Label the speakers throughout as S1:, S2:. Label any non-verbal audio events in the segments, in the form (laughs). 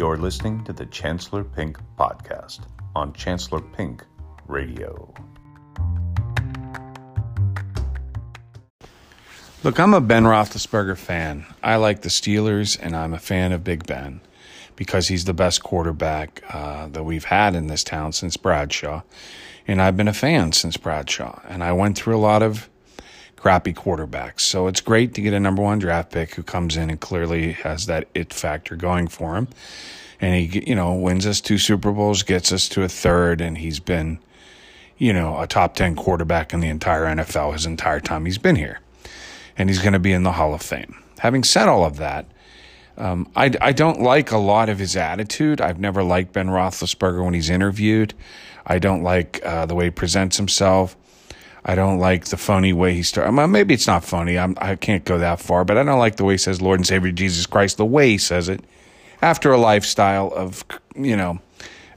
S1: You're listening to the Chancellor Pink podcast on Chancellor Pink Radio.
S2: Look, I'm a Ben Roethlisberger fan. I like the Steelers, and I'm a fan of Big Ben because he's the best quarterback uh, that we've had in this town since Bradshaw. And I've been a fan since Bradshaw. And I went through a lot of crappy quarterbacks. So it's great to get a number one draft pick who comes in and clearly has that it factor going for him. And he, you know, wins us two Super Bowls, gets us to a third, and he's been, you know, a top 10 quarterback in the entire NFL his entire time he's been here and he's going to be in the Hall of Fame. Having said all of that, um, I, I don't like a lot of his attitude. I've never liked Ben Roethlisberger when he's interviewed. I don't like uh, the way he presents himself. I don't like the funny way he starts. Well, maybe it's not funny. I'm, I can't go that far, but I don't like the way he says Lord and Savior Jesus Christ, the way he says it. After a lifestyle of, you know,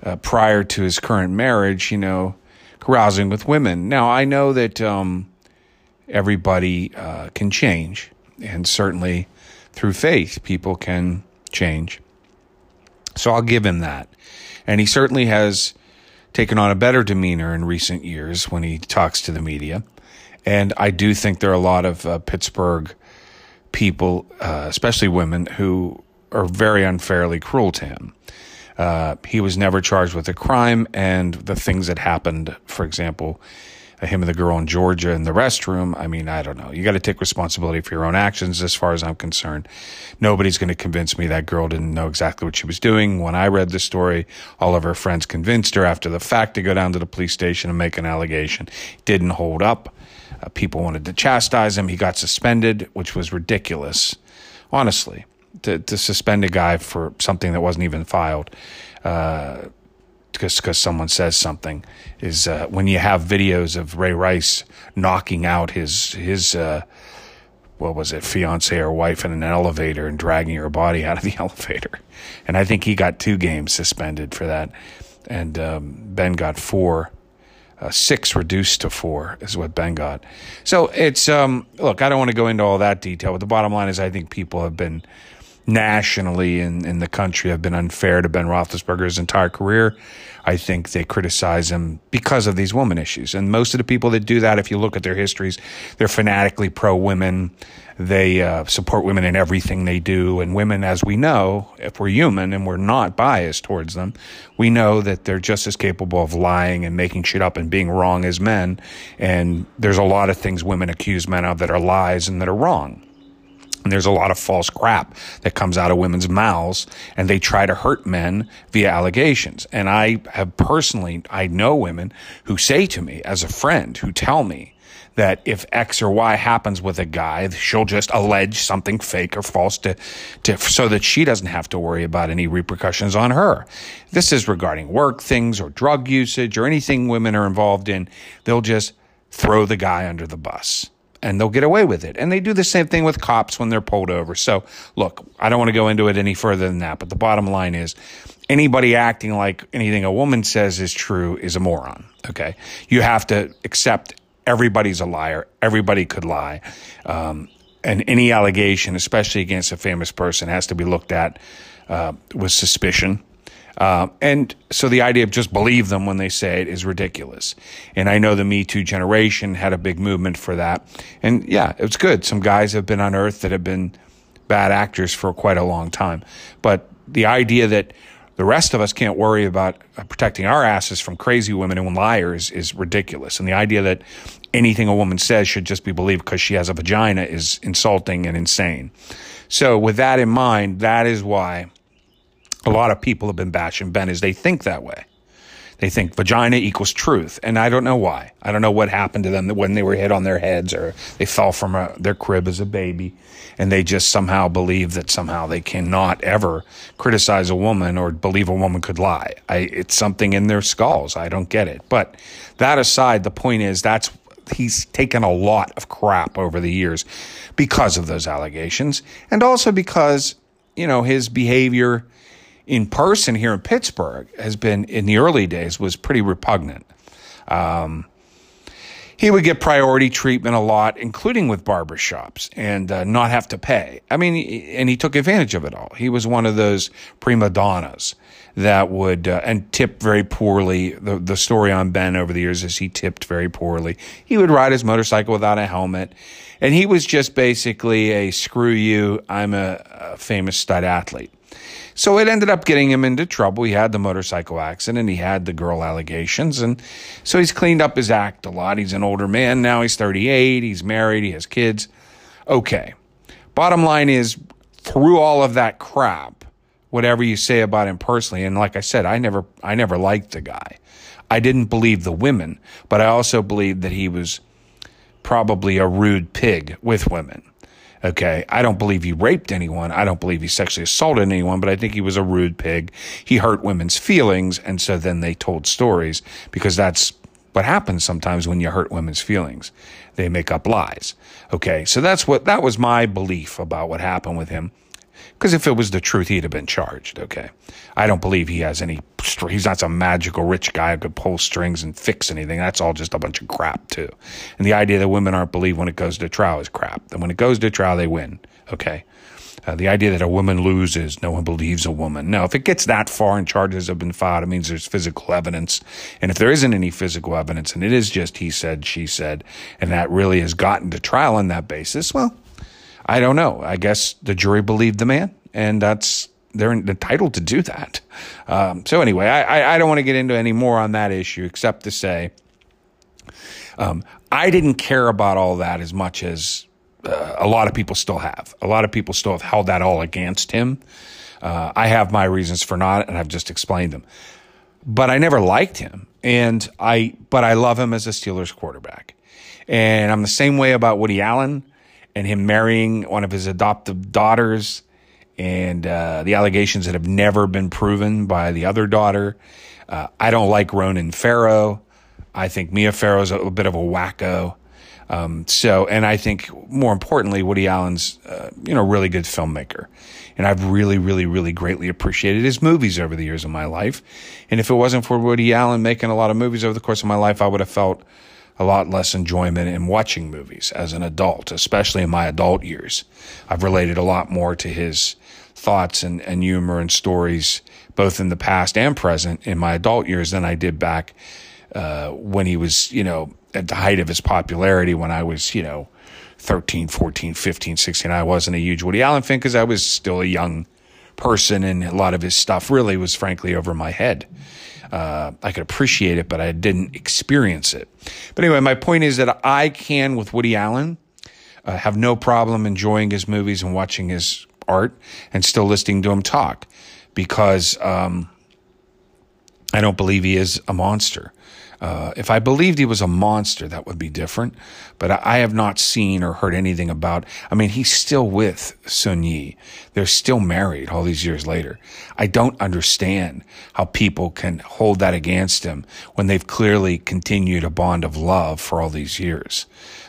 S2: uh, prior to his current marriage, you know, carousing with women. Now, I know that um, everybody uh, can change, and certainly through faith, people can change. So I'll give him that. And he certainly has taken on a better demeanor in recent years when he talks to the media. And I do think there are a lot of uh, Pittsburgh people, uh, especially women, who are very unfairly cruel to him. Uh, he was never charged with a crime, and the things that happened, for example, him and the girl in Georgia in the restroom. I mean, I don't know. You got to take responsibility for your own actions as far as I'm concerned. Nobody's going to convince me that girl didn't know exactly what she was doing. When I read the story, all of her friends convinced her after the fact to go down to the police station and make an allegation. didn't hold up. Uh, people wanted to chastise him. He got suspended, which was ridiculous, honestly, to, to suspend a guy for something that wasn't even filed. Uh, because because someone says something is uh, when you have videos of Ray Rice knocking out his his uh, what was it fiance or wife in an elevator and dragging her body out of the (laughs) elevator, and I think he got two games suspended for that, and um, Ben got four. Uh, six reduced to four is what Ben got. So it's um, look, I don't want to go into all that detail, but the bottom line is I think people have been nationally in, in the country have been unfair to Ben Roethlisberger's entire career. I think they criticize him because of these woman issues. And most of the people that do that, if you look at their histories, they're fanatically pro women. They uh, support women in everything they do. And women, as we know, if we're human and we're not biased towards them, we know that they're just as capable of lying and making shit up and being wrong as men. And there's a lot of things women accuse men of that are lies and that are wrong. And there's a lot of false crap that comes out of women's mouths and they try to hurt men via allegations. And I have personally, I know women who say to me as a friend who tell me that if X or Y happens with a guy, she'll just allege something fake or false to, to, so that she doesn't have to worry about any repercussions on her. This is regarding work things or drug usage or anything women are involved in. They'll just throw the guy under the bus and they'll get away with it. And they do the same thing with cops when they're pulled over. So, look, I don't want to go into it any further than that, but the bottom line is anybody acting like anything a woman says is true is a moron. Okay. You have to accept everybody's a liar. Everybody could lie. Um, and any allegation, especially against a famous person, has to be looked at uh, with suspicion. Uh, and so the idea of just believe them when they say it is ridiculous. And I know the Me Too generation had a big movement for that. And yeah, it's good. Some guys have been unearthed that have been bad actors for quite a long time. But the idea that the rest of us can't worry about protecting our asses from crazy women and liars is ridiculous. And the idea that anything a woman says should just be believed because she has a vagina is insulting and insane. So with that in mind, that is why a lot of people have been bashing Ben is they think that way. They think vagina equals truth. And I don't know why. I don't know what happened to them when they were hit on their heads or they fell from a, their crib as a baby and they just somehow believe that somehow they cannot ever criticize a woman or believe a woman could lie. I, it's something in their skulls. I don't get it. But that aside, the point is that's he's taken a lot of crap over the years because of those allegations and also because you know his behavior in person here in Pittsburgh has been in the early days was pretty repugnant. Um, he would get priority treatment a lot, including with barbershops, and uh, not have to pay. I mean, and he took advantage of it all. He was one of those prima donnas that would uh, and tip very poorly. The the story on Ben over the years is he tipped very poorly. He would ride his motorcycle without a helmet, and he was just basically a screw you. I'm a, a famous stud athlete. So it ended up getting him into trouble. He had the motorcycle accident, and he had the girl allegations, and so he's cleaned up his act a lot. He's an older man now. He's 38. He's married. He has kids. Okay. Bottom line is, through all of that crap, whatever you say about him personally, and like I said, I never, I never liked the guy. I didn't believe the women, but I also believed that he was probably a rude pig with women. Okay. I don't believe he raped anyone. I don't believe he sexually assaulted anyone, but I think he was a rude pig. He hurt women's feelings. And so then they told stories because that's what happens sometimes when you hurt women's feelings. They make up lies. Okay. So that's what, that was my belief about what happened with him. Because if it was the truth, he'd have been charged. Okay. I don't believe he has any, he's not some magical rich guy who could pull strings and fix anything. That's all just a bunch of crap, too. And the idea that women aren't believed when it goes to trial is crap. And when it goes to trial, they win. Okay. Uh, the idea that a woman loses, no one believes a woman. Now, if it gets that far and charges have been filed, it means there's physical evidence. And if there isn't any physical evidence and it is just he said, she said, and that really has gotten to trial on that basis, well, I don't know. I guess the jury believed the man, and that's they're entitled to do that. Um, so anyway, I, I don't want to get into any more on that issue, except to say um, I didn't care about all that as much as uh, a lot of people still have. A lot of people still have held that all against him. Uh, I have my reasons for not, and I've just explained them. But I never liked him, and I but I love him as a Steelers quarterback, and I'm the same way about Woody Allen and him marrying one of his adoptive daughters and uh, the allegations that have never been proven by the other daughter. Uh, I don't like Ronan Farrow. I think Mia Farrow's a, a bit of a wacko. Um, so, and I think more importantly, Woody Allen's, uh, you know, really good filmmaker. And I've really, really, really greatly appreciated his movies over the years of my life. And if it wasn't for Woody Allen making a lot of movies over the course of my life, I would have felt a lot less enjoyment in watching movies as an adult, especially in my adult years. I've related a lot more to his thoughts and, and humor and stories, both in the past and present in my adult years than I did back uh, when he was, you know, at the height of his popularity when I was, you know, 13, 14, 15, 16. I wasn't a huge Woody Allen fan because I was still a young person and a lot of his stuff really was frankly over my head. Uh, I could appreciate it, but I didn't experience it. But anyway, my point is that I can, with Woody Allen, uh, have no problem enjoying his movies and watching his art and still listening to him talk because um, I don't believe he is a monster. Uh, if I believed he was a monster, that would be different. But I, I, have not seen or heard anything about. I mean, he's still with Soon-Yi. They're still married all these years later. I don't understand how people can hold that against him when they've clearly continued a bond of love for all these years.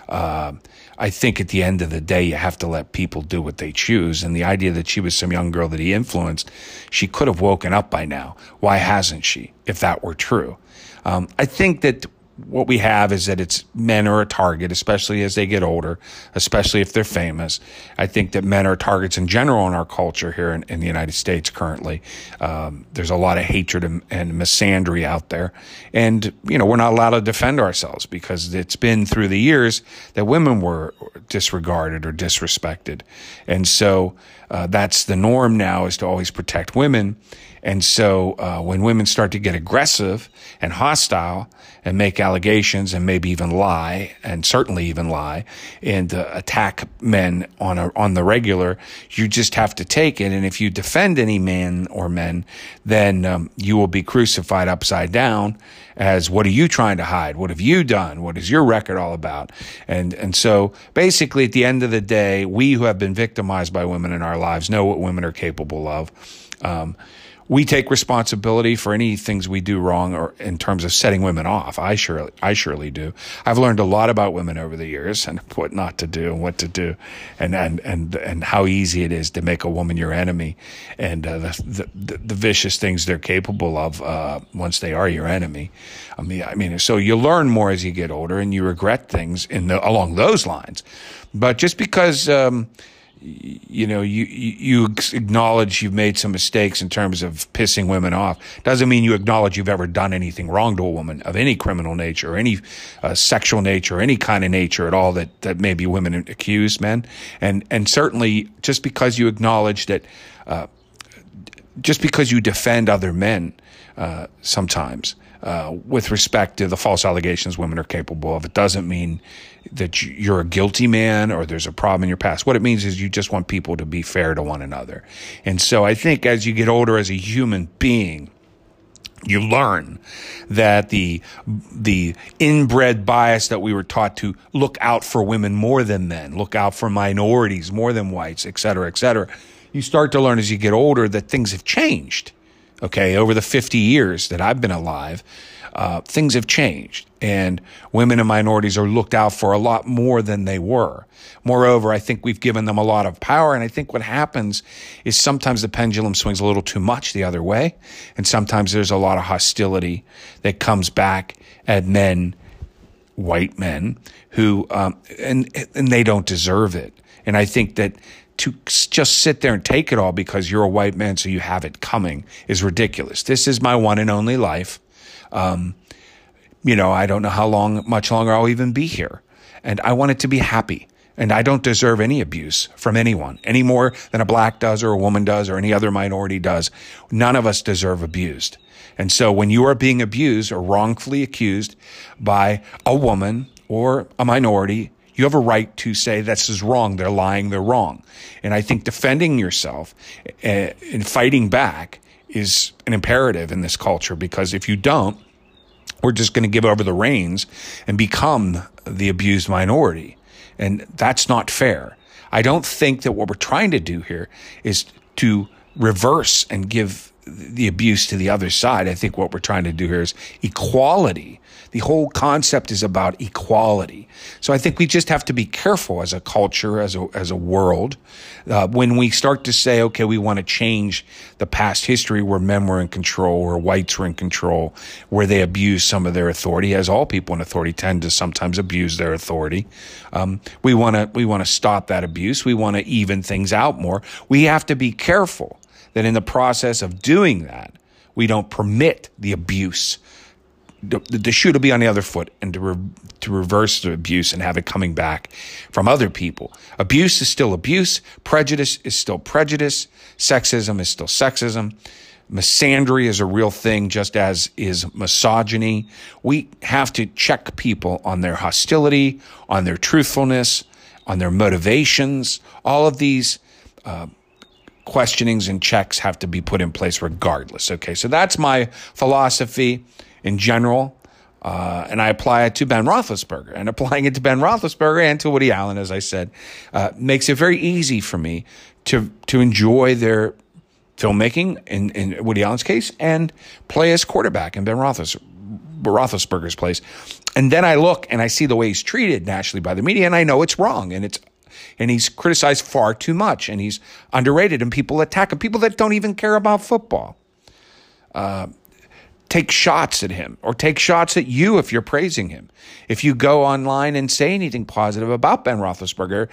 S2: Uh, I think at the end of the day, you have to let people do what they choose. And the idea that she was some young girl that he influenced, she could have woken up by now. Why hasn't she, if that were true? Um, I think that what we have is that it's men are a target, especially as they get older, especially if they're famous. I think that men are targets in general in our culture here in, in the United States currently. Um, there's a lot of hatred and, and, misandry out there. And, you know, we're not allowed to defend ourselves because it's been through the years that women were disregarded or disrespected. And so uh, that's the norm now is to always protect women. And so uh, when women start to get aggressive and hostile and make allegations and maybe even lie and certainly even lie and uh, attack men on a, on the regular, you just have to take it. And if you defend any man or men, then um, you will be crucified upside down as what are you trying to hide? What have you done? What is your record all about? And and so basically at the end of the day, we who have been victimized by women in our lives know what women are capable of. Um, we take responsibility for any things we do wrong or in terms of setting women off. I surely, I surely do. I've learned a lot about women over the years and (laughs) what not to do and what to do and, and, and, and how easy it is to make a woman your enemy and uh, the, the, the, vicious things they're capable of uh, once they are your enemy. I mean, I mean, so you learn more as you get older and you regret things in the, along those lines. But just because, um, you know, you, you acknowledge you've made some mistakes in terms of pissing women off. Doesn't mean you acknowledge you've ever done anything wrong to a woman of any criminal nature or any uh, sexual nature or any kind of nature at all that, that maybe women accuse men. And, and certainly just because you acknowledge that, uh, just because you defend other men, uh, sometimes, uh, with respect to the false allegations women are capable of. It doesn't mean that you're a guilty man or there's a problem in your past. What it means is you just want people to be fair to one another. And so I think as you get older as a human being, you learn that the the inbred bias that we were taught to look out for women more than men, look out for minorities more than whites, et cetera, et cetera. You start to learn as you get older that things have changed Okay. Over the 50 years that I've been alive, uh, things have changed and women and minorities are looked out for a lot more than they were. Moreover, I think we've given them a lot of power. And I think what happens is sometimes the pendulum swings a little too much the other way. And sometimes there's a lot of hostility that comes back at men, white men who, um, and, and they don't deserve it. And I think that to just sit there and take it all because you're a white man, so you have it coming is ridiculous. This is my one and only life. Um, you know, I don't know how long, much longer I'll even be here. And I want it to be happy. And I don't deserve any abuse from anyone any more than a black does or a woman does or any other minority does. None of us deserve abused. And so when you are being abused or wrongfully accused by a woman or a minority, you have a right to say this is wrong. They're lying. They're wrong. And I think defending yourself uh, and fighting back is an imperative in this culture because if you don't, we're just going to give over the reins and become the abused minority. And that's not fair. I don't think that what we're trying to do here is to reverse and give the abuse to the other side. I think what we're trying to do here is equality. The whole concept is about equality. So I think we just have to be careful as a culture, as a, as a world, uh, when we start to say, okay, we want to change the past history where men were in control, where whites were in control, where they abused some of their authority, as all people in authority tend to sometimes abuse their authority. Um, we want to, we want to stop that abuse. We want to even things out more. We have to be careful that in the process of doing that, we don't permit the abuse. The, the shoe to be on the other foot and to, re, to reverse the abuse and have it coming back from other people. Abuse is still abuse. Prejudice is still prejudice. Sexism is still sexism. Misandry is a real thing, just as is misogyny. We have to check people on their hostility, on their truthfulness, on their motivations. All of these uh, questionings and checks have to be put in place regardless. Okay, so that's my philosophy in general. Uh, and I apply it to Ben Roethlisberger. And applying it to Ben Roethlisberger and to Woody Allen, as I said, uh, makes it very easy for me to to enjoy their filmmaking in, in Woody Allen's case and play as quarterback in Ben Roethlis, Roethlisberger's place. And then I look and I see the way he's treated nationally by the media, and I know it's wrong and it's and he's criticized far too much and he's underrated and people attack him. People that don't even care about football uh, take shots at him or take shots at you if you're praising him. If you go online and say anything positive about Ben Roethlisberger,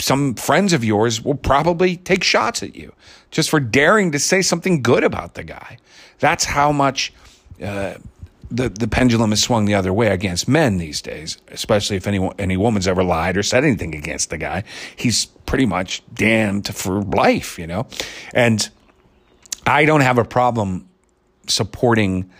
S2: some friends of yours will probably take shots at you just for daring to say something good about the guy. That's how much uh, the, the pendulum has swung the other way against men these days, especially if any, any woman's ever lied or said anything against the guy. He's pretty much damned for life, you know? And I don't have a problem supporting,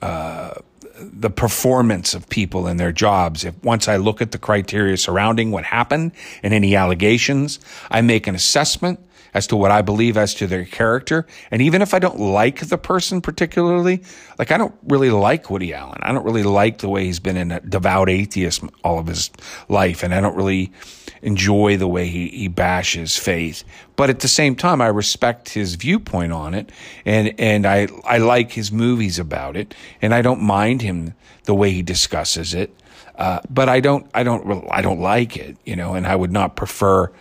S2: uh, the performance of people in their jobs. If once I look at the criteria surrounding what happened and any allegations, I make an assessment as to what I believe as to their character. And even if I don't like the person particularly, like I don't really like Woody Allen. I don't really like the way he's been a devout atheist all of his life. And I don't really enjoy the way he, he bashes faith. But at the same time, I respect his viewpoint on it. And, and I, I like his movies about it. And I don't mind him the way he discusses it. Uh, but I don't, I don't, I don't like it, you know, and I would not prefer,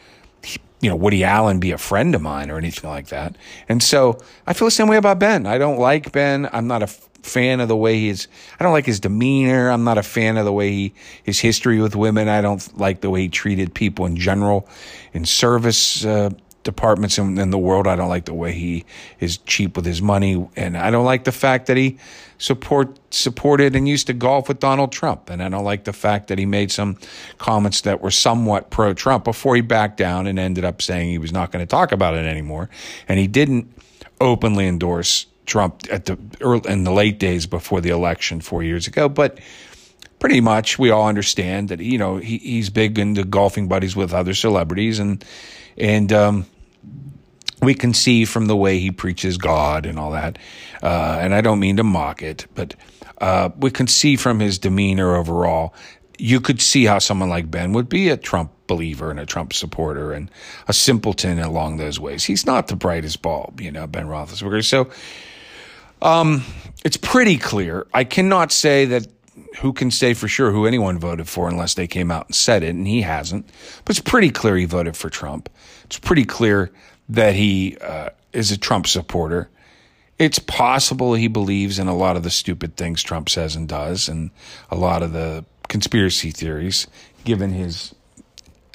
S2: you know, Woody Allen be a friend of mine or anything like that. And so I feel the same way about Ben. I don't like Ben. I'm not a fan of the way he's, I don't like his demeanor. I'm not a fan of the way he, his history with women. I don't like the way he treated people in general in service, uh, departments in, in, the world. I don't like the way he is cheap with his money, and I don't like the fact that he support supported and used to golf with Donald Trump. And I don't like the fact that he made some comments that were somewhat pro Trump before he backed down and ended up saying he was not going to talk about it anymore. And he didn't openly endorse Trump at the early, in the late days before the election four years ago, but pretty much we all understand that you know he, he's big into golfing buddies with other celebrities and and um, we can see from the way he preaches God and all that. Uh, and I don't mean to mock it, but uh, we can see from his demeanor overall. You could see how someone like Ben would be a Trump believer and a Trump supporter and a simpleton along those ways. He's not the brightest bulb, you know, Ben Roethlisberger. So, um, it's pretty clear. I cannot say that who can say for sure who anyone voted for unless they came out and said it, and he hasn't. But it's pretty clear he voted for Trump. It's pretty clear that he uh, is a Trump supporter. It's possible he believes in a lot of the stupid things Trump says and does, and a lot of the conspiracy theories, given his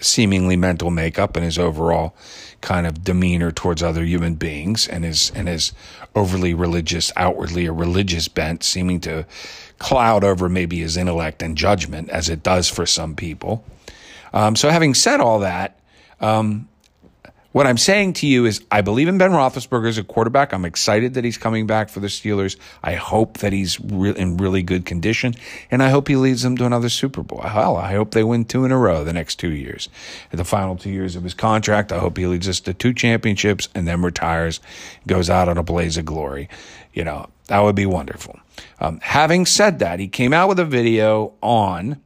S2: seemingly mental makeup and his overall kind of demeanor towards other human beings and his and his overly religious outwardly a religious bent seeming to cloud over maybe his intellect and judgment as it does for some people um, so having said all that um, what I'm saying to you is, I believe in Ben Roethlisberger as a quarterback. I'm excited that he's coming back for the Steelers. I hope that he's re- in really good condition, and I hope he leads them to another Super Bowl. Hell, I hope they win two in a row the next two years. At the final two years of his contract, I hope he leads us to two championships and then retires, goes out on a blaze of glory. You know, that would be wonderful. Um, having said that, he came out with a video on.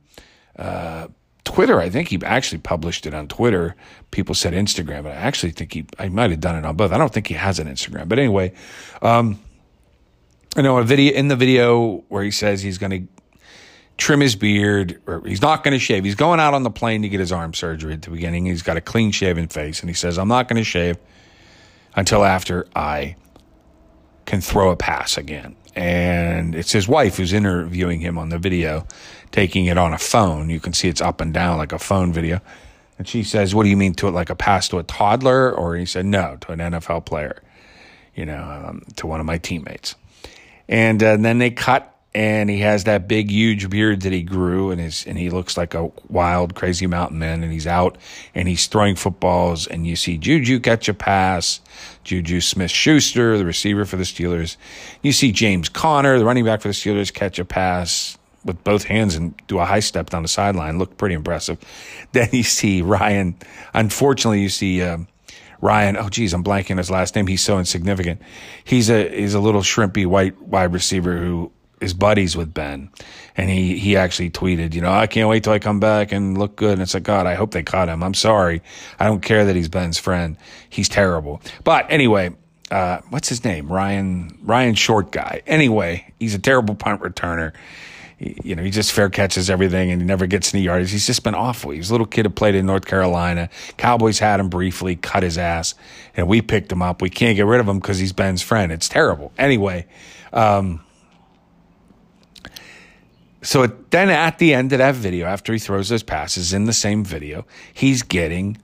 S2: Uh, Twitter, I think he actually published it on Twitter. People said Instagram, but I actually think he, I might have done it on both. I don't think he has an Instagram, but anyway, um, I know a video in the video where he says he's going to trim his beard or he's not going to shave. He's going out on the plane to get his arm surgery at the beginning. He's got a clean shaven face and he says, I'm not going to shave until after I can throw a pass again. And it's his wife who's interviewing him on the video taking it on a phone. You can see it's up and down like a phone video. And she says, What do you mean to it like a pass to a toddler? Or he said, No, to an NFL player, you know, um, to one of my teammates. And, uh, then they cut and he has that big, huge beard that he grew, and his and he looks like a wild, crazy mountain man. And he's out and he's throwing footballs, and you see Juju catch a pass, Juju Smith Schuster, the receiver for the Steelers. You see James Conner, the running back for the Steelers, catch a pass with both hands and do a high step down the sideline. Looked pretty impressive. (laughs) Then you see Ryan. Unfortunately, you see uh, Ryan. Oh, geez, I'm blanking his last name. He's so insignificant. He's a he's a little shrimpy white wide receiver who is buddies with Ben, and he he actually tweeted, you know, I can't wait till I come back and look good. And it's like, God, I hope they caught him. I'm sorry. I don't care that he's Ben's friend. He's terrible. But anyway, uh, what's his name? Ryan Ryan Short guy. Anyway, he's a terrible punt returner you know, he just fair catches everything and he never gets any yards. He's just been awful. He's a little kid who played in North Carolina. Cowboys had him briefly, cut his ass, and we picked him up. We can't get rid of him because he's Ben's friend. It's terrible. Anyway, um, so then at the end of that video, after he throws those passes in the same video, he's getting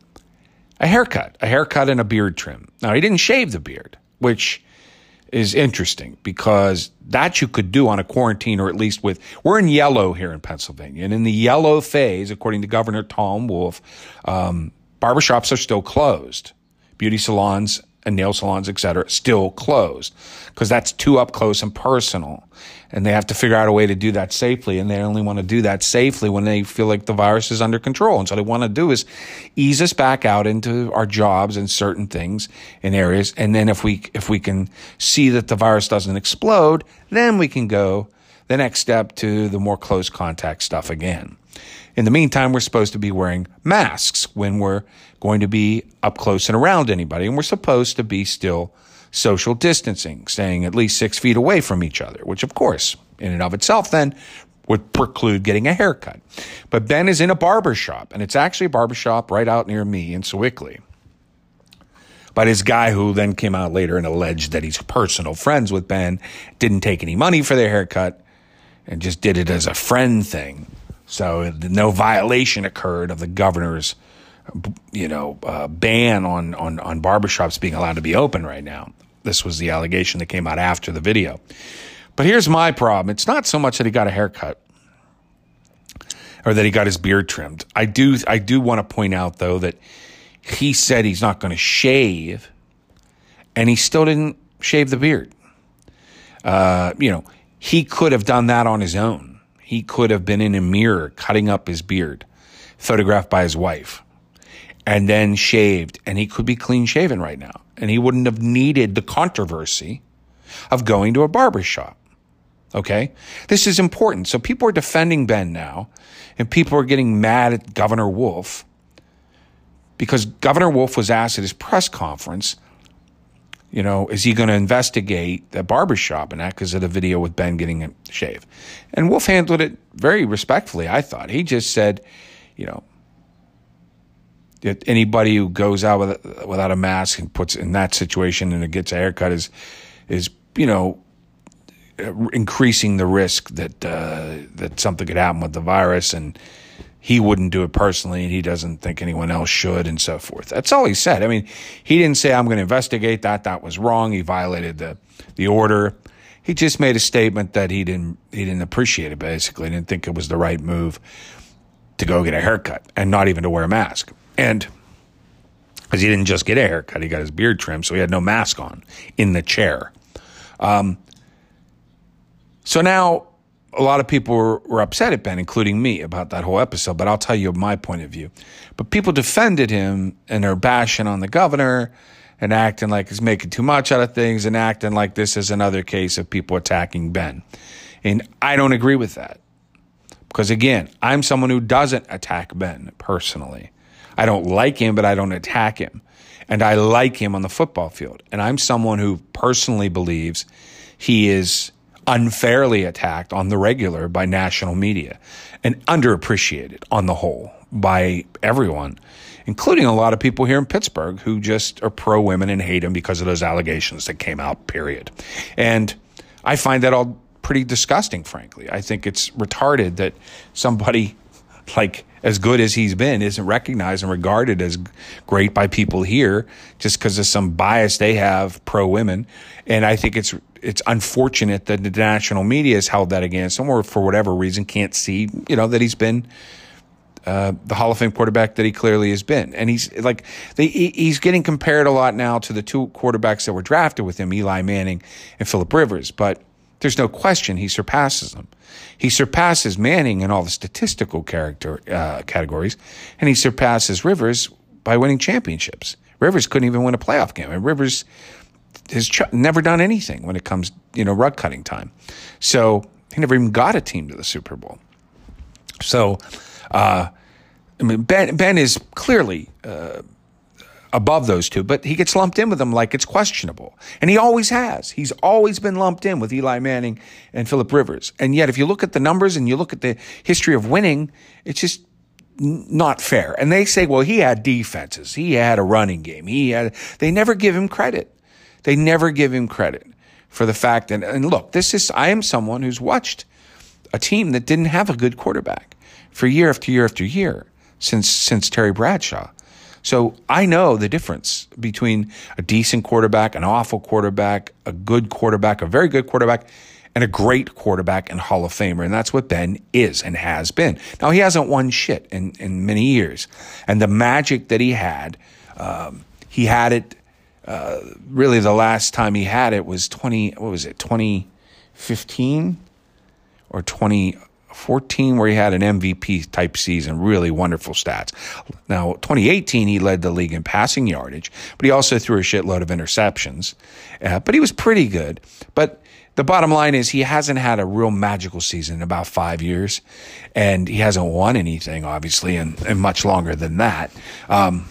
S2: a haircut, a haircut and a beard trim. Now, he didn't shave the beard, which is interesting because that you could do on a quarantine or at least with, we're in yellow here in Pennsylvania. And in the yellow phase, according to Governor Tom Wolf, um, barbershops are still closed. Beauty salons and nail salons, etc., still closed because that's too up close and personal. And they have to figure out a way to do that safely. And they only want to do that safely when they feel like the virus is under control. And so they want to do is ease us back out into our jobs and certain things in areas. And then if we, if we can see that the virus doesn't explode, then we can go the next step to the more close contact stuff again. In the meantime, we're supposed to be wearing masks when we're going to be up close and around anybody. And we're supposed to be still social distancing, staying at least six feet away from each other, which of course, in and of itself, then would preclude getting a haircut. But Ben is in a barber shop, and it's actually a barber shop right out near me in Sewickley. But his guy, who then came out later and alleged that he's personal friends with Ben, didn't take any money for their haircut and just did it as a friend thing. So no violation occurred of the governor's, you know, uh, ban on, on, on barbershops being allowed to be open right now. This was the allegation that came out after the video. But here's my problem. It's not so much that he got a haircut or that he got his beard trimmed. I do, I do want to point out though that he said he's not going to shave and he still didn't shave the beard. Uh, you know, he could have done that on his own. He could have been in a mirror cutting up his beard, photographed by his wife, and then shaved, and he could be clean shaven right now. And he wouldn't have needed the controversy of going to a barber shop. Okay? This is important. So people are defending Ben now, and people are getting mad at Governor Wolf because Governor Wolf was asked at his press conference you know, is he going to investigate the barbershop and that because of the video with Ben getting a shave? And Wolf handled it very respectfully, I thought. He just said, you know, anybody who goes out with, without a mask and puts in that situation and it gets a haircut is, is, you know, increasing the risk that, uh, that something could happen with the virus and, he wouldn't do it personally and he doesn't think anyone else should and so forth. That's all he said. I mean, he didn't say, I'm going to investigate that. That was wrong. He violated the, the order. He just made a statement that he didn't, he didn't appreciate it basically. He Didn't think it was the right move to go get a haircut and not even to wear a mask. And because he didn't just get a haircut, he got his beard trimmed, so he had no mask on in the chair. Um, so now a lot of people were, were, upset at Ben, including me, about that whole episode, but I'll tell you my point of view. But people defended him and are bashing on the governor and acting like he's making too much out of things and acting like this is another case of people attacking Ben. And I don't agree with that. Because again, I'm someone who doesn't attack Ben personally. I don't like him, but I don't attack him. And I like him on the football field. And I'm someone who personally believes he is unfairly attacked on the regular by national media and underappreciated on the whole by everyone, including a lot of people here in Pittsburgh who just are pro women and hate him because of those allegations that came out, period. And I find that all pretty disgusting, frankly. I think it's retarded that somebody like as good as he's been isn't recognized and regarded as great by people here just because of some bias they have pro women. And I think it's it's unfortunate that the national media has held that against him, or for whatever reason can't see, you know, that he's been uh, the Hall of Fame quarterback that he clearly has been. And he's like, they, he's getting compared a lot now to the two quarterbacks that were drafted with him, Eli Manning and Philip Rivers. But there's no question he surpasses them. He surpasses Manning in all the statistical character uh, categories, and he surpasses Rivers by winning championships. Rivers couldn't even win a playoff game, and Rivers has ch- never done anything when it comes, you know, rug cutting time. So he never even got a team to the Super Bowl. So, uh, I mean, Ben Ben is clearly uh, above those two, but he gets lumped in with them like it's questionable, and he always has. He's always been lumped in with Eli Manning and Philip Rivers, and yet if you look at the numbers and you look at the history of winning, it's just not fair. And they say, well, he had defenses, he had a running game, he had. They never give him credit. They never give him credit for the fact that, and look, this is, I am someone who's watched a team that didn't have a good quarterback for year after year after year since, since Terry Bradshaw. So I know the difference between a decent quarterback, an awful quarterback, a good quarterback, a very good quarterback, and a great quarterback and Hall of Famer. And that's what Ben is and has been. Now, he hasn't won shit in, in many years. And the magic that he had, um, he had it uh, really the last time he had it was 20, what was it, 2015 or 2014, where he had an MVP type season, really wonderful stats. Now, 2018, he led the league in passing yardage, but he also threw a shitload of interceptions. Uh, but he was pretty good. But the bottom line is he hasn't had a real magical season in about five years, and he hasn't won anything, obviously, and, and much longer than that. Um,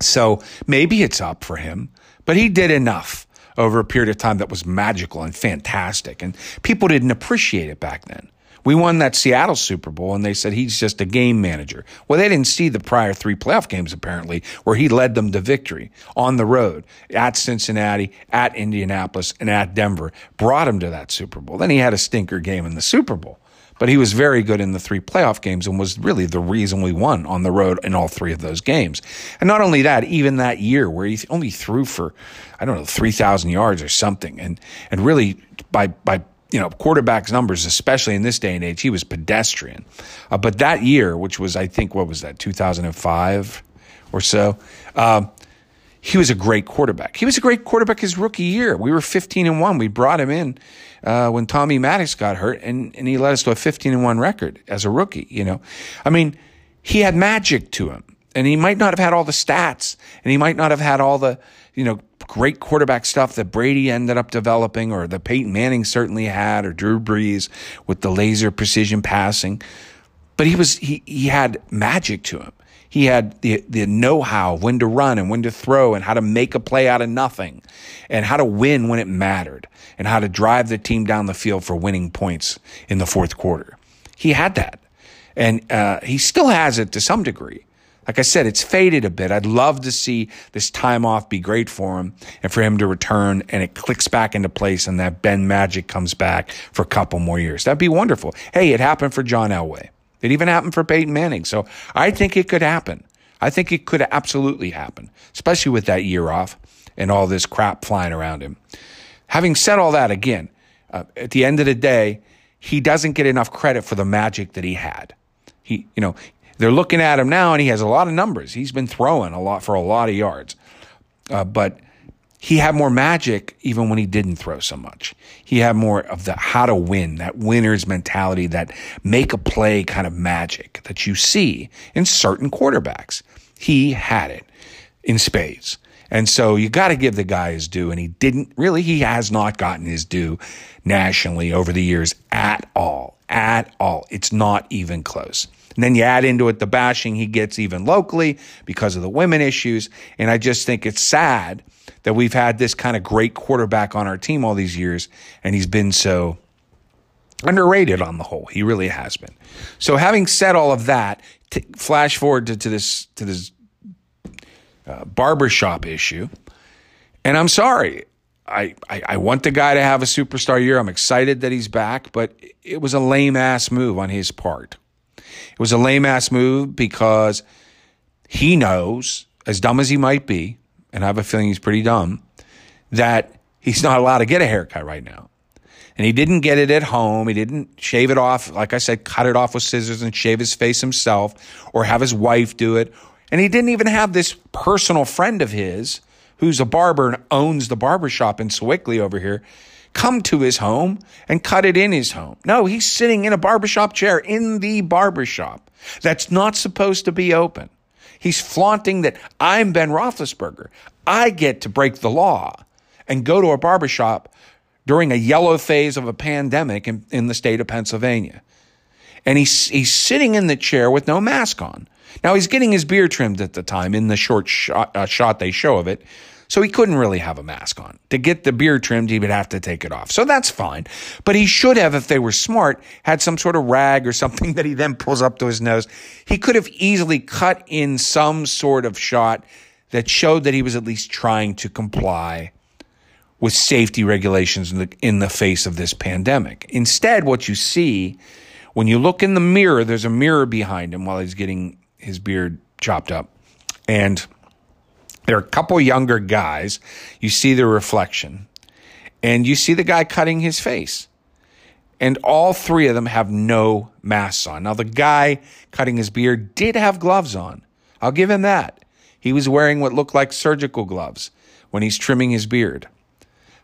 S2: so maybe it's up for him, but he did enough over a period of time that was magical and fantastic. And people didn't appreciate it back then. We won that Seattle Super Bowl and they said he's just a game manager. Well, they didn't see the prior three playoff games apparently where he led them to victory on the road at Cincinnati, at Indianapolis, and at Denver, brought him to that Super Bowl. Then he had a stinker game in the Super Bowl. But he was very good in the three playoff games and was really the reason we won on the road in all three of those games. And not only that, even that year where he only threw for, I don't know, 3,000 yards or something. And, and really by, by, you know, quarterbacks numbers, especially in this day and age, he was pedestrian. Uh, but that year, which was, I think, what was that, 2005 or so, um, he was a great quarterback. He was a great quarterback his rookie year. We were 15 and 1. We brought him in uh, when Tommy Maddox got hurt, and, and he led us to a 15 and 1 record as a rookie. You know, I mean, he had magic to him, and he might not have had all the stats, and he might not have had all the, you know, great quarterback stuff that Brady ended up developing, or that Peyton Manning certainly had, or Drew Brees with the laser precision passing. But he was he he had magic to him. He had the, the know how of when to run and when to throw and how to make a play out of nothing and how to win when it mattered and how to drive the team down the field for winning points in the fourth quarter. He had that. And uh, he still has it to some degree. Like I said, it's faded a bit. I'd love to see this time off be great for him and for him to return and it clicks back into place and that Ben Magic comes back for a couple more years. That'd be wonderful. Hey, it happened for John Elway. It even happened for Peyton Manning. So I think it could happen. I think it could absolutely happen, especially with that year off and all this crap flying around him. Having said all that, again, uh, at the end of the day, he doesn't get enough credit for the magic that he had. He, you know, they're looking at him now and he has a lot of numbers. He's been throwing a lot for a lot of yards. Uh, but he had more magic even when he didn't throw so much. He had more of the how to win, that winner's mentality, that make a play kind of magic that you see in certain quarterbacks. He had it in spades. And so you got to give the guy his due. And he didn't really, he has not gotten his due nationally over the years at all. At all. It's not even close. And then you add into it the bashing he gets even locally because of the women issues. And I just think it's sad that we've had this kind of great quarterback on our team all these years, and he's been so underrated on the whole. He really has been. So, having said all of that, t- flash forward to, to this to this uh, barbershop issue, and I'm sorry. I, I, I want the guy to have a superstar year. I'm excited that he's back, but it was a lame ass move on his part. It was a lame ass move because he knows, as dumb as he might be, and I have a feeling he's pretty dumb, that he's not allowed to get a haircut right now. And he didn't get it at home. He didn't shave it off, like I said, cut it off with scissors and shave his face himself or have his wife do it. And he didn't even have this personal friend of his who's a barber and owns the barber shop in Sewickley over here come to his home and cut it in his home. No, he's sitting in a barbershop chair in the barbershop that's not supposed to be open. He's flaunting that I'm Ben Roethlisberger. I get to break the law and go to a barbershop during a yellow phase of a pandemic in, in the state of Pennsylvania. And he's, he's sitting in the chair with no mask on. Now, he's getting his beard trimmed at the time in the short shot, uh, shot they show of it. So he couldn't really have a mask on. To get the beard trimmed, he would have to take it off. So that's fine. But he should have, if they were smart, had some sort of rag or something (laughs) that he then pulls up to his nose. He could have easily cut in some sort of shot that showed that he was at least trying to comply with safety regulations in the, in the face of this pandemic. Instead, what you see when you look in the mirror, there's a mirror behind him while he's getting his beard chopped up. And there are a couple younger guys. You see the reflection and you see the guy cutting his face. And all three of them have no masks on. Now, the guy cutting his beard did have gloves on. I'll give him that. He was wearing what looked like surgical gloves when he's trimming his beard.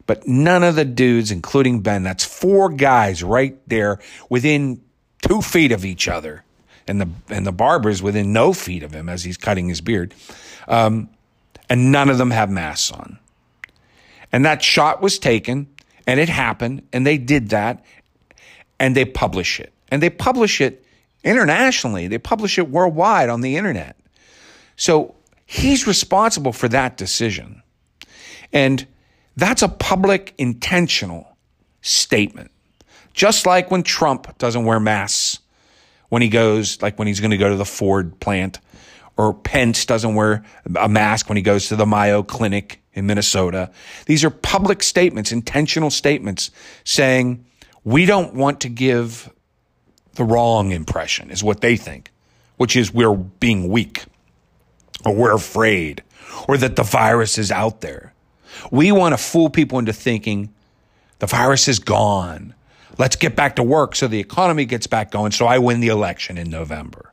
S2: But none of the dudes, including Ben, that's four guys right there within two feet of each other. And the, and the barber's within no feet of him as he's cutting his beard. Um, and none of them have masks on. And that shot was taken and it happened and they did that and they publish it. And they publish it internationally. They publish it worldwide on the internet. So he's responsible for that decision. And that's a public intentional statement. Just like when Trump doesn't wear masks when he goes, like when he's going to go to the Ford plant, or Pence doesn't wear a mask when he goes to the Mayo Clinic in Minnesota. These are public statements, intentional statements saying, we don't want to give the wrong impression, is what they think, which is we're being weak, or we're afraid, or that the virus is out there. We want to fool people into thinking the virus is gone. Let's get back to work so the economy gets back going so I win the election in November.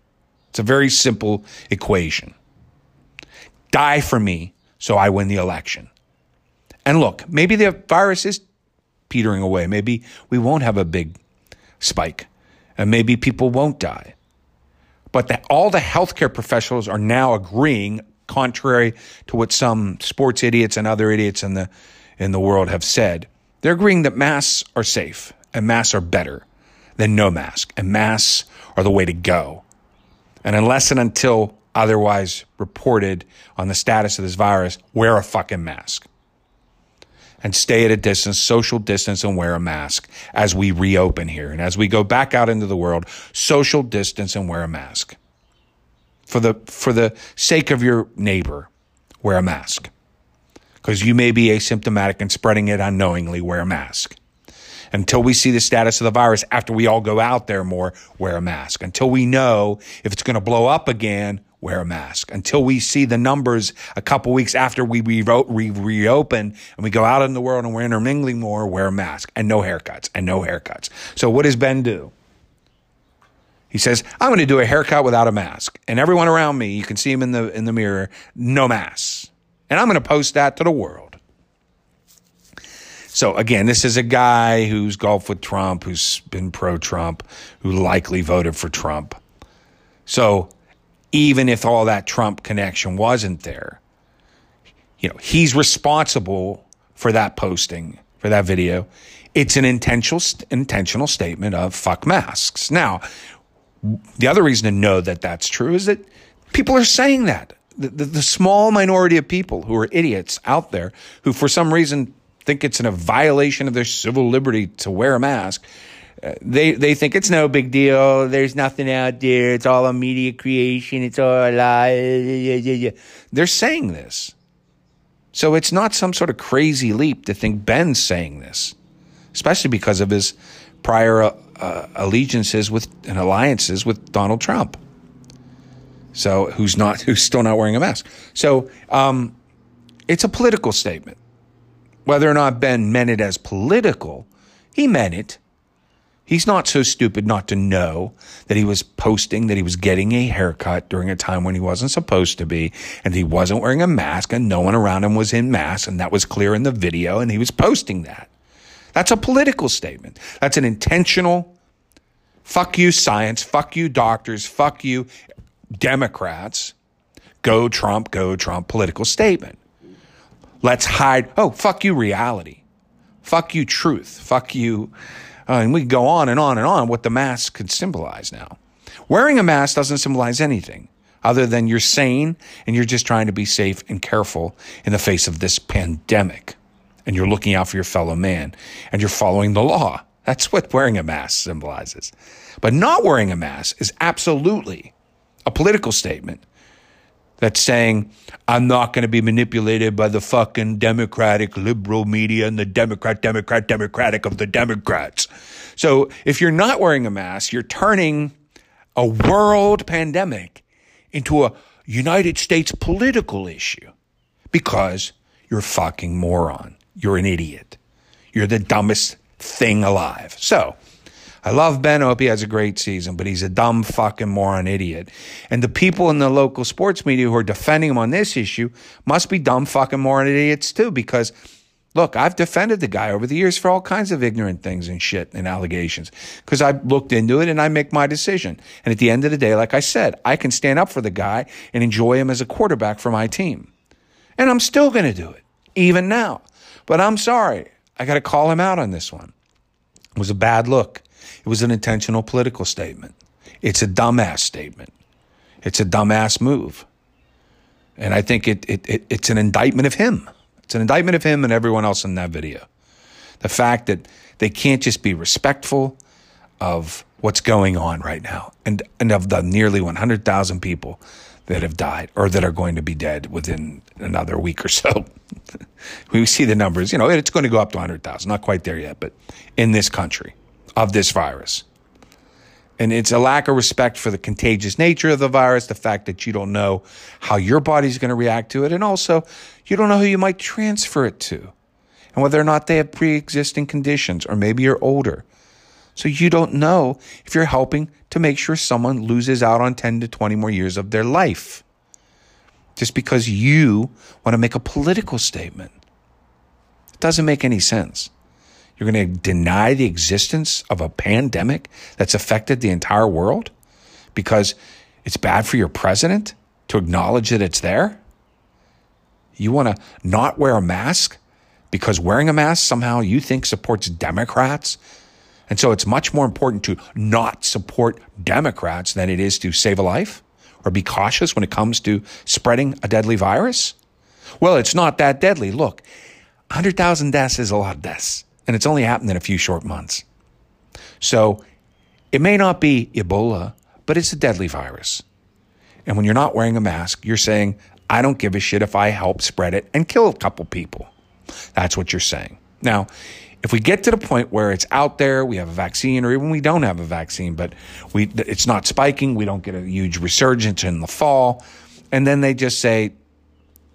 S2: It's a very simple equation. Die for me so I win the election. And look, maybe the virus is petering away. Maybe we won't have a big spike and maybe people won't die. But the, all the healthcare professionals are now agreeing contrary to what some sports idiots and other idiots in the in the world have said. They're agreeing that masks are safe and masks are better than no mask, and masks are the way to go. And unless and until otherwise reported on the status of this virus, wear a fucking mask. And stay at a distance, social distance, and wear a mask as we reopen here. And as we go back out into the world, social distance and wear a mask for the for the sake of your neighbor, wear a mask. Because you may be asymptomatic and spreading it unknowingly, wear a mask. Until we see the status of the virus after we all go out there more, wear a mask. Until we know if it's going to blow up again, wear a mask. Until we see the numbers a couple weeks after we re- re- reopen and we go out in the world and we're intermingling more, wear a mask and no haircuts and no haircuts. So what does Ben do? He says, I'm going to do a haircut without a mask. And everyone around me, you can see him in the, in the mirror, no mask. And I'm going to post that to the world. So again, this is a guy who's golfed with Trump, who's been pro Trump, who likely voted for Trump. So even if all that Trump connection wasn't there, you know, he's responsible for that posting, for that video. It's an intentional, intentional statement of fuck masks. Now, the other reason to know that that's true is that people are saying that. The, the, the, small minority of people who are idiots out there who, for some reason, think it's in a violation of their civil liberty to wear a mask. Uh, they they think it's no big deal. There's nothing out there. It's all a media creation. It's all a lie. They're saying this, so it's not some sort of crazy leap to think Ben's saying this, especially because of his prior uh, allegiances with and alliances with Donald Trump. So who's not (laughs) who's still not wearing a mask? So um, it's a political statement. Whether or not Ben meant it as political, he meant it. He's not so stupid not to know that he was posting that he was getting a haircut during a time when he wasn't supposed to be, and he wasn't wearing a mask, and no one around him was in masks, and that was clear in the video, and he was posting that. That's a political statement. That's an intentional fuck you science, fuck you doctors, fuck you Democrats, go Trump, go Trump political statement. Let's hide, oh, fuck you reality. Fuck you truth. Fuck you. Uh, and we go on and on and on what the mask could symbolize now. Wearing a mask doesn't symbolize anything other than you're sane and you're just trying to be safe and careful in the face of this pandemic and you're looking out for your fellow man and you're following the law. That's what wearing a mask symbolizes. But not wearing a mask is absolutely a political statement that's saying, I'm not going to be manipulated by the fucking Democratic liberal media and the Democrat, Democrat, Democratic of the Democrats. So if you're not wearing a mask, you're turning a world pandemic into a United States political issue because you're a fucking moron. You're an idiot. You're the dumbest thing alive. So I love Ben. I hope he has a great season, but he's a dumb fucking moron idiot. And the people in the local sports media who are defending him on this issue must be dumb fucking moron idiots too, because Look, I've defended the guy over the years for all kinds of ignorant things and shit and allegations because I looked into it and I make my decision. And at the end of the day, like I said, I can stand up for the guy and enjoy him as a quarterback for my team. And I'm still going to do it, even now. But I'm sorry. I got to call him out on this one. It was a bad look. It was an intentional political statement. It's a dumbass statement. It's a dumbass move. And I think it, it, it it's an indictment of him. It's an indictment of him and everyone else in that video. The fact that they can't just be respectful of what's going on right now and, and of the nearly 100,000 people that have died or that are going to be dead within another week or so. (laughs) we see the numbers, you know, it's going to go up to 100,000, not quite there yet, but in this country of this virus. And it's a lack of respect for the contagious nature of the virus, the fact that you don't know how your body's going to react to it, and also you don't know who you might transfer it to, and whether or not they have pre existing conditions, or maybe you're older. So you don't know if you're helping to make sure someone loses out on 10 to 20 more years of their life just because you want to make a political statement. It doesn't make any sense. You're going to deny the existence of a pandemic that's affected the entire world because it's bad for your president to acknowledge that it's there? You want to not wear a mask because wearing a mask somehow you think supports Democrats? And so it's much more important to not support Democrats than it is to save a life or be cautious when it comes to spreading a deadly virus? Well, it's not that deadly. Look, 100,000 deaths is a lot of deaths and it's only happened in a few short months. So it may not be Ebola, but it's a deadly virus. And when you're not wearing a mask, you're saying, I don't give a shit if I help spread it and kill a couple people. That's what you're saying. Now, if we get to the point where it's out there, we have a vaccine, or even we don't have a vaccine, but we it's not spiking, we don't get a huge resurgence in the fall, and then they just say,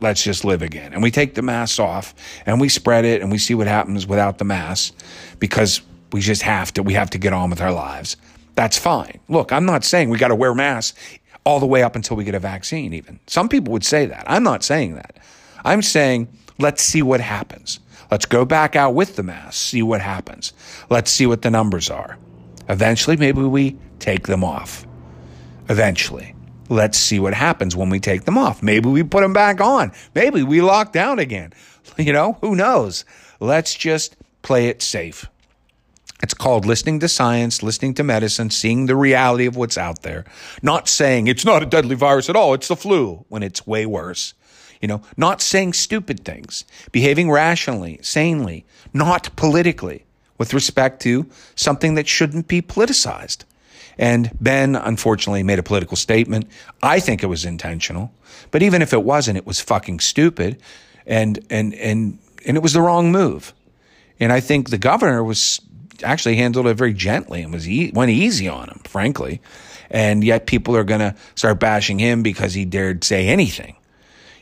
S2: let's just live again. And we take the masks off and we spread it and we see what happens without the mask because we just have to, we have to get on with our lives. That's fine. Look, I'm not saying we got to wear masks all the way up until we get a vaccine, even. Some people would say that. I'm not saying that. I'm saying let's see what happens. Let's go back out with the mask, see what happens. Let's see what the numbers are. Eventually, maybe we take them off. Eventually. Let's see what happens when we take them off. Maybe we put them back on. Maybe we lock down again. (laughs) You know, who knows? Let's just play it safe. It's called listening to science, listening to medicine, seeing the reality of what's out there. Not saying it's not a deadly virus at all, it's the flu when it's way worse. You know, not saying stupid things, behaving rationally, sanely, not politically with respect to something that shouldn't be politicized. And Ben, unfortunately, made a political statement. I think it was intentional, but even if it wasn't, it was fucking stupid, and and and and it was the wrong move. And I think the governor was actually handled it very gently and was e- went easy on him, frankly. And yet people are going to start bashing him because he dared say anything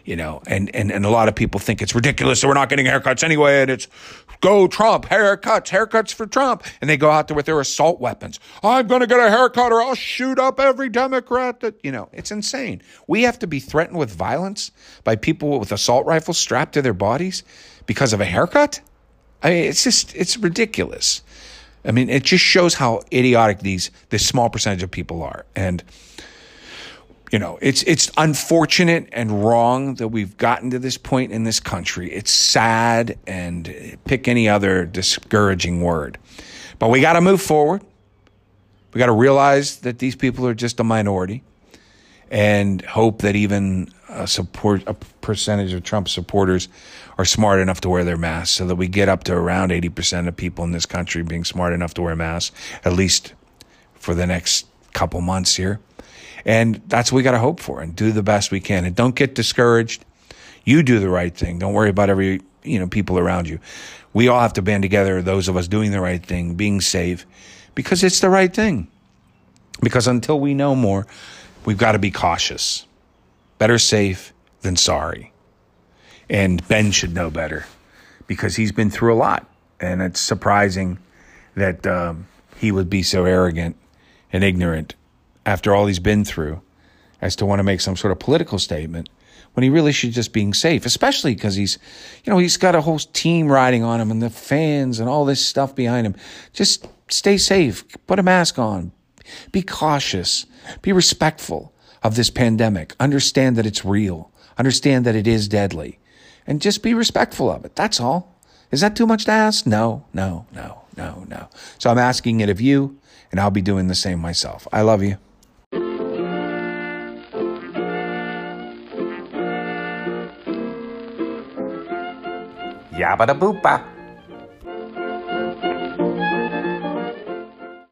S2: you know, and, and, and a lot of people think it's ridiculous that we're not getting haircuts anyway, and it's go Trump, haircuts, haircuts for Trump. And they go out there with their assault weapons. I'm going to get a haircut or I'll shoot up every Democrat that, you know, it's insane. We have to be threatened with violence by people with assault rifles strapped to their bodies because of a haircut? I mean, it's just, it's ridiculous. I mean, it just shows how idiotic these, this small percentage of people are. And, you know, it's it's unfortunate and wrong that we've gotten to this point in this country. It's sad and uh, pick any other discouraging word. But we got to move forward. We got to realize that these people are just a minority and hope that even a support a percentage of Trump supporters are smart enough to wear their masks so that we get up to around 80% of people in this country being smart enough to wear masks at least for the next couple months here. And that's what we got to hope for and do the best we can. And don't get discouraged. You do the right thing. Don't worry about every, you know, people around you. We all have to band together, those of us doing the right thing, being safe, because it's the right thing. Because until we know more, we've got to be cautious. Better safe than sorry. And Ben should know better because he's been through a lot. And it's surprising that um, he would be so arrogant and ignorant after all he's been through as to want to make some sort of political statement when he really should just being safe, especially because he's, you know, he's got a whole team riding on him and the fans and all this stuff behind him. Just stay safe, put a mask on, be cautious, be respectful of this pandemic, understand that it's real, understand that it is deadly, and just be respectful of it. That's all. Is that too much to ask? No, no, no, no, no. So I'm asking it of you, and I'll be doing the same myself. I love you.
S1: Yabba da boopa.